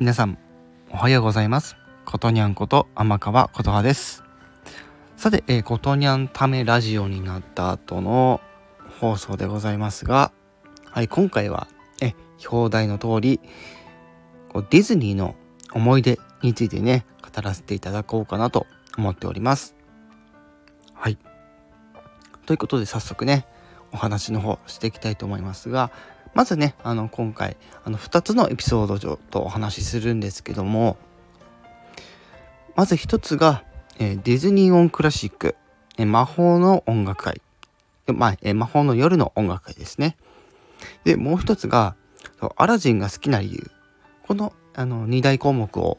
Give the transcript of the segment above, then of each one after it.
皆さんおはようございます。ことにゃんこと天川琴葉です。さて、えー、ことにゃんためラジオになった後の放送でございますがはい今回はえ表題の通りこうディズニーの思い出についてね語らせていただこうかなと思っております。はい。ということで早速ねお話の方していきたいと思いますがまずね、あの、今回、あの、2つのエピソード上とお話しするんですけども、まず1つが、え、ディズニーオンクラシック、え、魔法の音楽会。まあ、え、魔法の夜の音楽会ですね。で、もう1つが、アラジンが好きな理由。この、あの、2大項目を、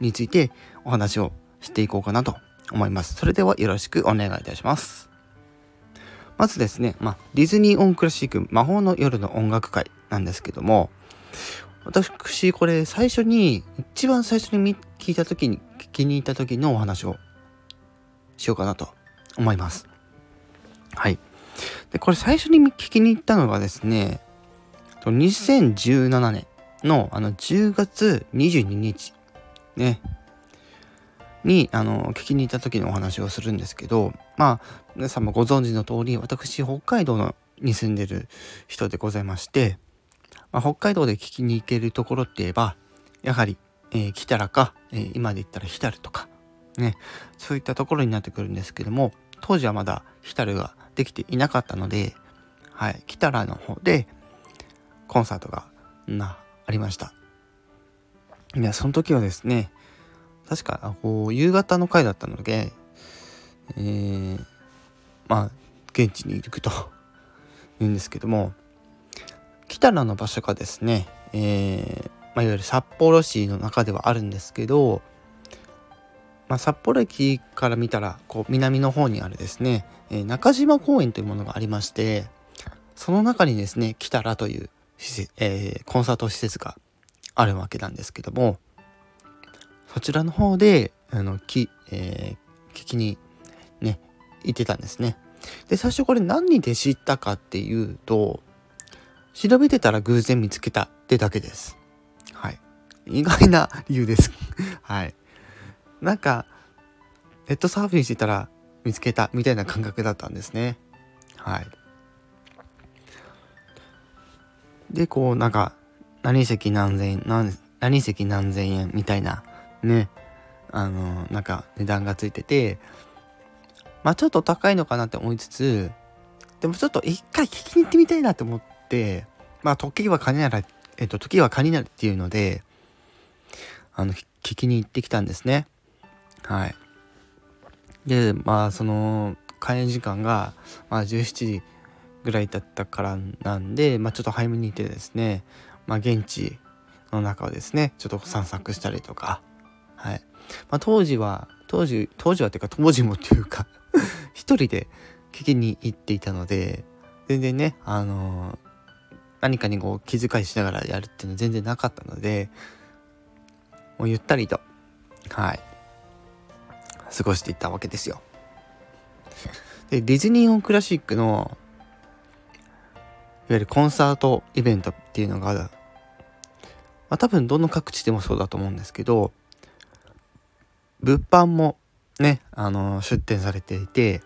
についてお話をしていこうかなと思います。それではよろしくお願いいたします。まずですね、まあ、ディズニーオンクラシック魔法の夜の音楽会なんですけども、私、これ最初に、一番最初に聞いた時に、聞きに行った時のお話をしようかなと思います。はい。で、これ最初に聞きに行ったのがですね、2017年のあの10月22日、ね、に、あの、聞きに行った時のお話をするんですけど、まあ、皆さんもご存知の通り、私、北海道のに住んでる人でございまして、まあ、北海道で聞きに行けるところって言えば、やはり、えー、来たらか、えー、今で言ったらヒタルとか、ね、そういったところになってくるんですけども、当時はまだヒタルができていなかったので、はい、来たらの方でコンサートがなありました。いや、その時はですね、確かこう夕方の回だったので、えー、まあ現地に行くと 言うんですけども北良の場所がですね、えーまあ、いわゆる札幌市の中ではあるんですけど、まあ、札幌駅から見たらこう南の方にあるですね、えー、中島公園というものがありましてその中にですね北良という施設、えー、コンサート施設があるわけなんですけどもそちらの方で、あの、き、えー、聞きにね、行ってたんですね。で、最初これ何で知ったかっていうと、調べてたら偶然見つけたってだけです。はい。意外な理由です。はい。なんか、ネットサーフィンしてたら見つけたみたいな感覚だったんですね。はい。で、こう、なんか、何席何千円、何、何席何千円みたいなねあのなんか値段がついててまあちょっと高いのかなって思いつつでもちょっと一回聞きに行ってみたいなと思ってまあ時は金ならえっと時は金ならっていうのであの聞きに行ってきたんですね。はい。でまあその開演時間が、まあ、17時ぐらいだったからなんで、まあ、ちょっと早めに行ってですね、まあ、現地の中をですねちょっと散策したりとかはい。まあ、当時は、当時、当時はっていうか当時もっていうか 一人で聞きに行っていたので、全然ね、あのー、何かにこう気遣いしながらやるっていうのは全然なかったので、もうゆったりと、はい、過ごしていったわけですよ。で、ディズニーオンクラシックの、いわゆるコンサートイベントっていうのが、まあ多分どの各地でもそうだと思うんですけど、物販もね、あの出展されていて、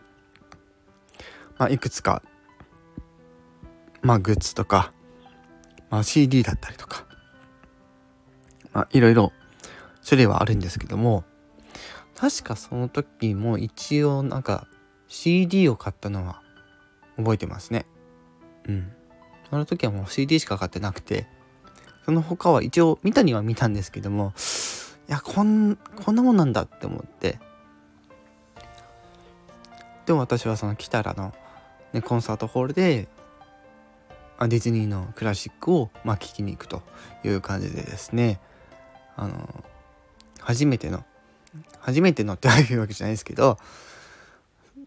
まあ、いくつか、まあ、グッズとか、まあ、CD だったりとか、まあ、いろいろ種類はあるんですけども、確かその時も一応なんか CD を買ったのは覚えてますね。うん。その時はもう CD しか買ってなくて、その他は一応見たには見たんですけども、やこんこんなもんなんだって思ってでも私はそのキタラの、ね、コンサートホールでディズニーのクラシックを、まあ、聴きに行くという感じでですねあの初めての初めてのっていうわけじゃないですけど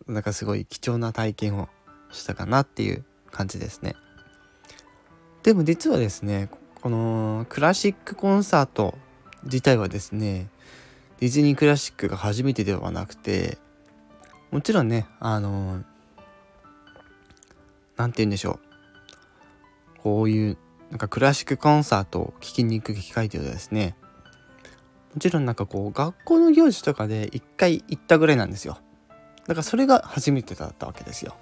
なんかすごい貴重な体験をしたかなっていう感じですね。でも実はですねこのクラシックコンサート自体はですねディズニークラシックが初めてではなくてもちろんねあの何て言うんでしょう。こういうなんかクラシックコンサートを聴きに行く機会というのはですねもちろんなんかこう学校の行事とかで一回行ったぐらいなんですよ。だからそれが初めてだったわけですよ。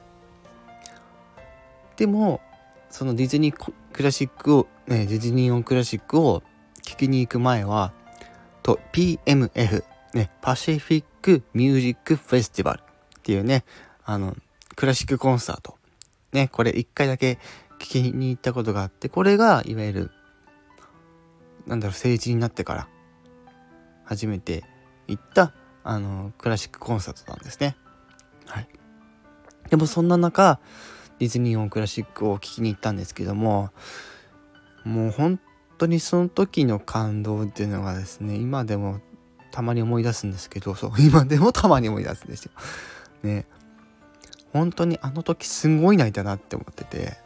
でもそのディズニークラシックを、ね、ディズニーオンクラシックを聞きに行く前はと PMF ねパシフィックミュージックフェスティバルっていうねあのクラシックコンサートねこれ一回だけ聞きに行ったことがあってこれがいわゆるなんだろう成人になってから初めて行ったあのクラシックコンサートなんですね。はい、でもそんな中ディズニーオンクラシックを聴きに行ったんですけどももう本当にその時の感動っていうのがですね今でもたまに思い出すんですけどそう 今でもたまに思い出すんですよ。ね。本当にあの時すごい泣いたなって思ってて。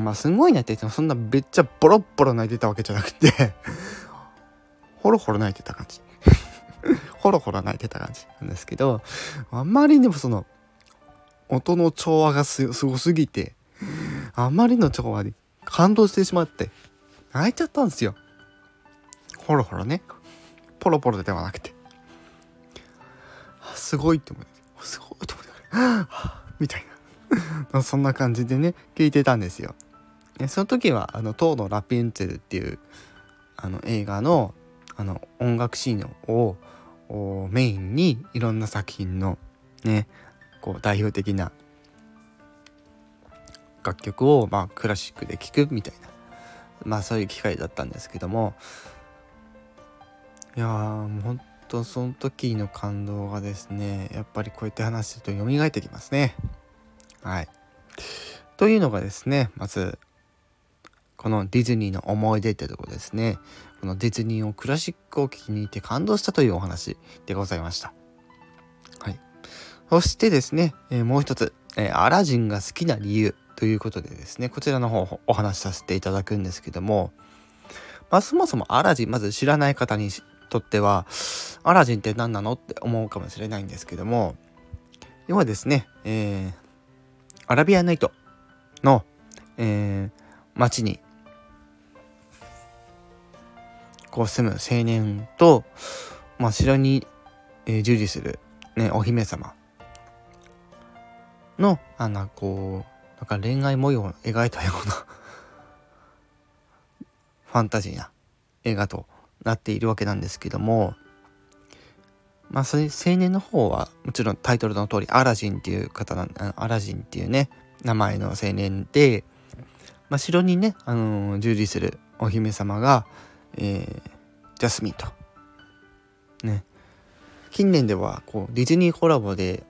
まあすごい泣いててもそんなめっちゃボロッボロ泣いてたわけじゃなくてホロホロ泣いてた感じ。ホロホロ泣いてた感じなんですけどあんまりにもその音の調和がすごすぎてあまりの調和に感動してしまって泣いちゃったんですよ。ホロホロね。ポロポロではなくて。すごいって思ってす。ごいと思ってみたいな。そんな感じでね聞いてたんですよ。その時はあの「塔のラピュンツェル」っていうあの映画のあの音楽シーンをメインにいろんな作品のねこう代表的な楽曲をまあクラシックで聴くみたいなまあそういう機会だったんですけどもいやーほんとその時の感動がですねやっぱりこうやって話すると蘇ってきますねはい。というのがですねまずこのディズニーの思い出ってとこですねこのディズニーをクラシックを聴きに行って感動したというお話でございました。はい。そしてですね、えー、もう一つ、えー、アラジンが好きな理由ということでですね、こちらの方お話しさせていただくんですけども、まあそもそもアラジン、まず知らない方にとっては、アラジンって何なのって思うかもしれないんですけども、要はですね、えー、アラビアナイトの、えー、街にこう住む青年と、まあ、城に、えー、従事する、ね、お姫様の、あの、こう、なんか恋愛模様を描いたような ファンタジーな映画となっているわけなんですけども、まあ、それ青年の方はもちろんタイトルの通りアラジンっていう方なんアラジンっていうね名前の青年で、まあ、城にね、あのー、従事するお姫様が、えー、ジャスミンと。ね。近年ではこうディズニーコラボで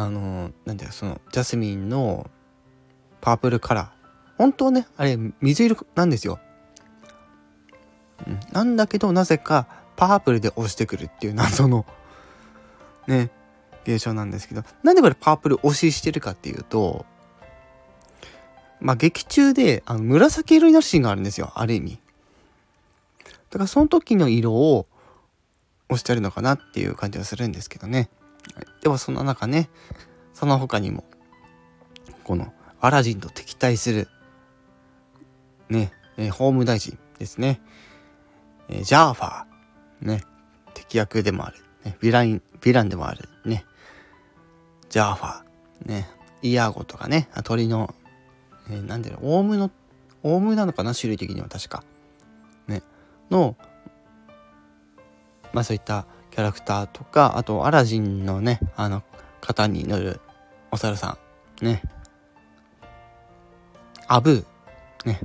あのなんだよそのジャスミンのパープルカラー。本当ねあれ水色なんですよ、うん、なんだけどなぜかパープルで押してくるっていう謎のね現象なんですけど。なんでこれパープル押ししてるかっていうとまあ劇中であの紫色になるシーンがあるんですよある意味。だからその時の色を押してるのかなっていう感じはするんですけどね。でもそんな中ね、その他にも、このアラジンと敵対する、ね、えー、法務大臣ですね。えー、ジャーファー、ね、敵役でもある、ね、ヴィラン、ヴィランでもある、ね、ジャーファー、ね、イヤーゴとかね、鳥の、えー、なんでオウムの、オウムなのかな？種類的には確か。ね。の、まあそういったキャラクターとか、あとアラジンのね、あの、型に乗るお猿さん、ね。アブー、ね。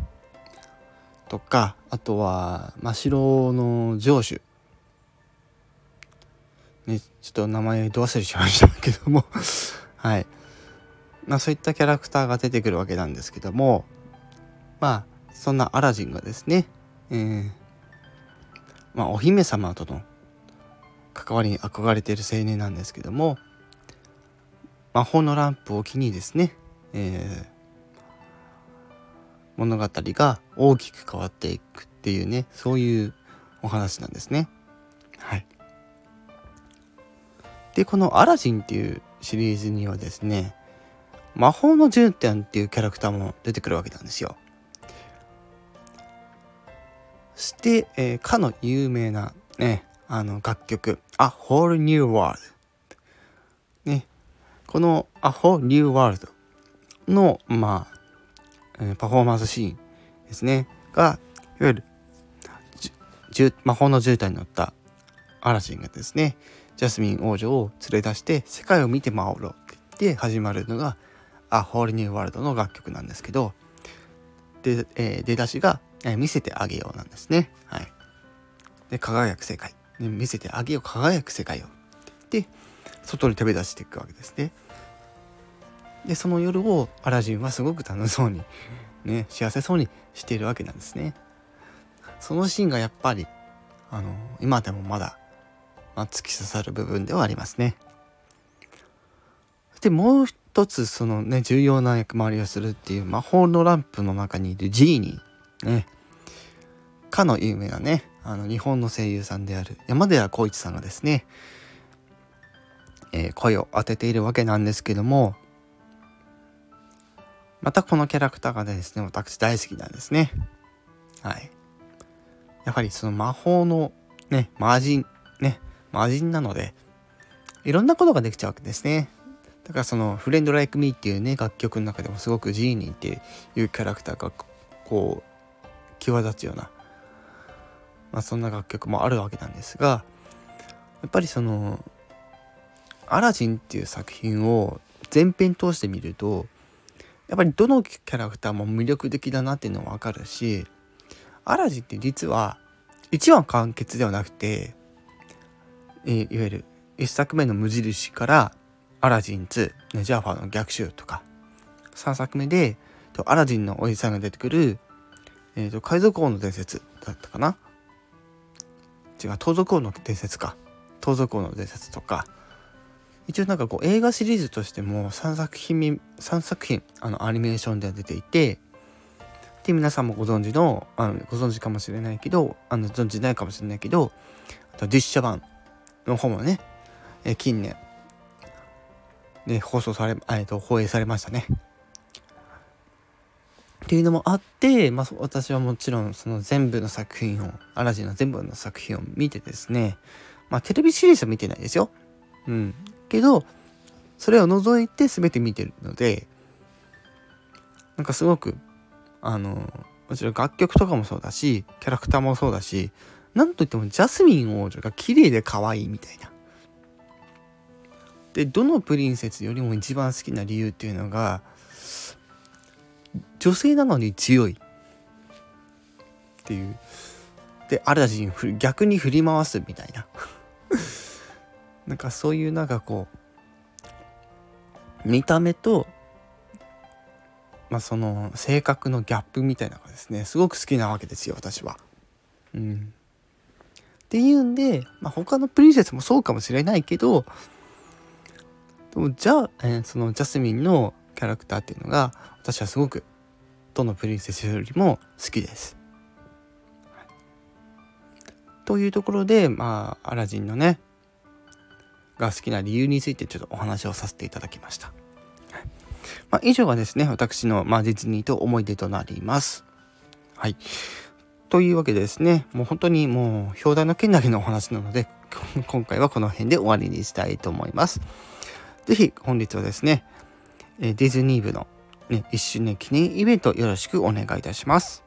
とか、あとは、真白の城主。ね、ちょっと名前ど忘れしましたけども はい。まあそういったキャラクターが出てくるわけなんですけども、まあ、そんなアラジンがですね、えー、まあ、お姫様との関わりに憧れている青年なんですけども魔法のランプを機にですね、えー、物語が大きく変わっていくっていうねそういうお話なんですね。はい、でこの「アラジン」っていうシリーズにはですね魔法の絨毯っていうキャラクターも出てくるわけなんですよ。そして、えー、かの有名なね、あの楽曲、A Whole New World。ね、この A Whole New World の、まあ、パフォーマンスシーンですね、が、いわゆる、魔法の絨毯に乗ったアラジンがですね、ジャスミン王女を連れ出して世界を見て回ろうって言って始まるのが A Whole New World の楽曲なんですけど、で、えー、出だしが、えー、見せてあげようなんですね。はい。で、輝く世界。ね、見せてあげよう、輝く世界を。って、外に飛び出していくわけですね。で、その夜をアラジンはすごく楽しそうに、ね、幸せそうにしているわけなんですね。そのシーンがやっぱり、あの、今でもまだ、まあ、突き刺さる部分ではありますね。で、もう一つそのね重要な役回りをするっていう魔法のランプの中にいるジーニーねかの有名なねあの日本の声優さんである山寺宏一さんがですね、えー、声を当てているわけなんですけどもまたこのキャラクターがですね私大好きなんですね。はい。やはりその魔法のね魔人ね魔人なのでいろんなことができちゃうわけですね。だからその「フレンド・ライク・ミー」っていうね楽曲の中でもすごくジーニーっていうキャラクターがこう際立つような、まあ、そんな楽曲もあるわけなんですがやっぱりその「アラジン」っていう作品を全編通してみるとやっぱりどのキャラクターも魅力的だなっていうのも分かるしアラジンって実は1話完結ではなくて、え、いわゆる1作目の無印からアラジン2、ね、ジャーファーの逆襲とか、3作目で、アラジンのおじさんが出てくる、えっ、ー、と、海賊王の伝説だったかな。違う、盗賊王の伝説か。盗賊王の伝説とか、一応なんかこう映画シリーズとしても3作品、3作品、あの、アニメーションでは出ていて、で、皆さんもご存知の、あのご存知かもしれないけど、あの、存じないかもしれないけど、あと実写版の方もね、え近年、ね、放送され、えっと、放映されましたね。っていうのもあって、まあ、私はもちろんその全部の作品を、アラジンの全部の作品を見てですね、まあ、テレビシリーズは見てないですよ。うん。けど、それを除いて全て見てるので、なんかすごく、あの、もちろん楽曲とかもそうだし、キャラクターもそうだし、なんといってもジャスミン王女が綺麗で可愛いみたいな。でどのプリンセスよりも一番好きな理由っていうのが女性なのに強い。っていう。でアラジン逆に振り回すみたいな。なんかそういうなんかこう見た目とまあその性格のギャップみたいなのがですねすごく好きなわけですよ私は。うん、っていうんで、まあ、他のプリンセスもそうかもしれないけどでもじゃあ、えー、そのジャスミンのキャラクターっていうのが私はすごくどのプリンセスよりも好きです。というところでまあアラジンのねが好きな理由についてちょっとお話をさせていただきました。まあ、以上がですね私の、まあ、ディズニーと思い出となります。はい。というわけでですね、もう本当にもう表題の件だけのお話なので、今回はこの辺で終わりにしたいと思います。ぜひ本日はですね、ディズニー部の、ね、1周年記念イベントよろしくお願いいたします。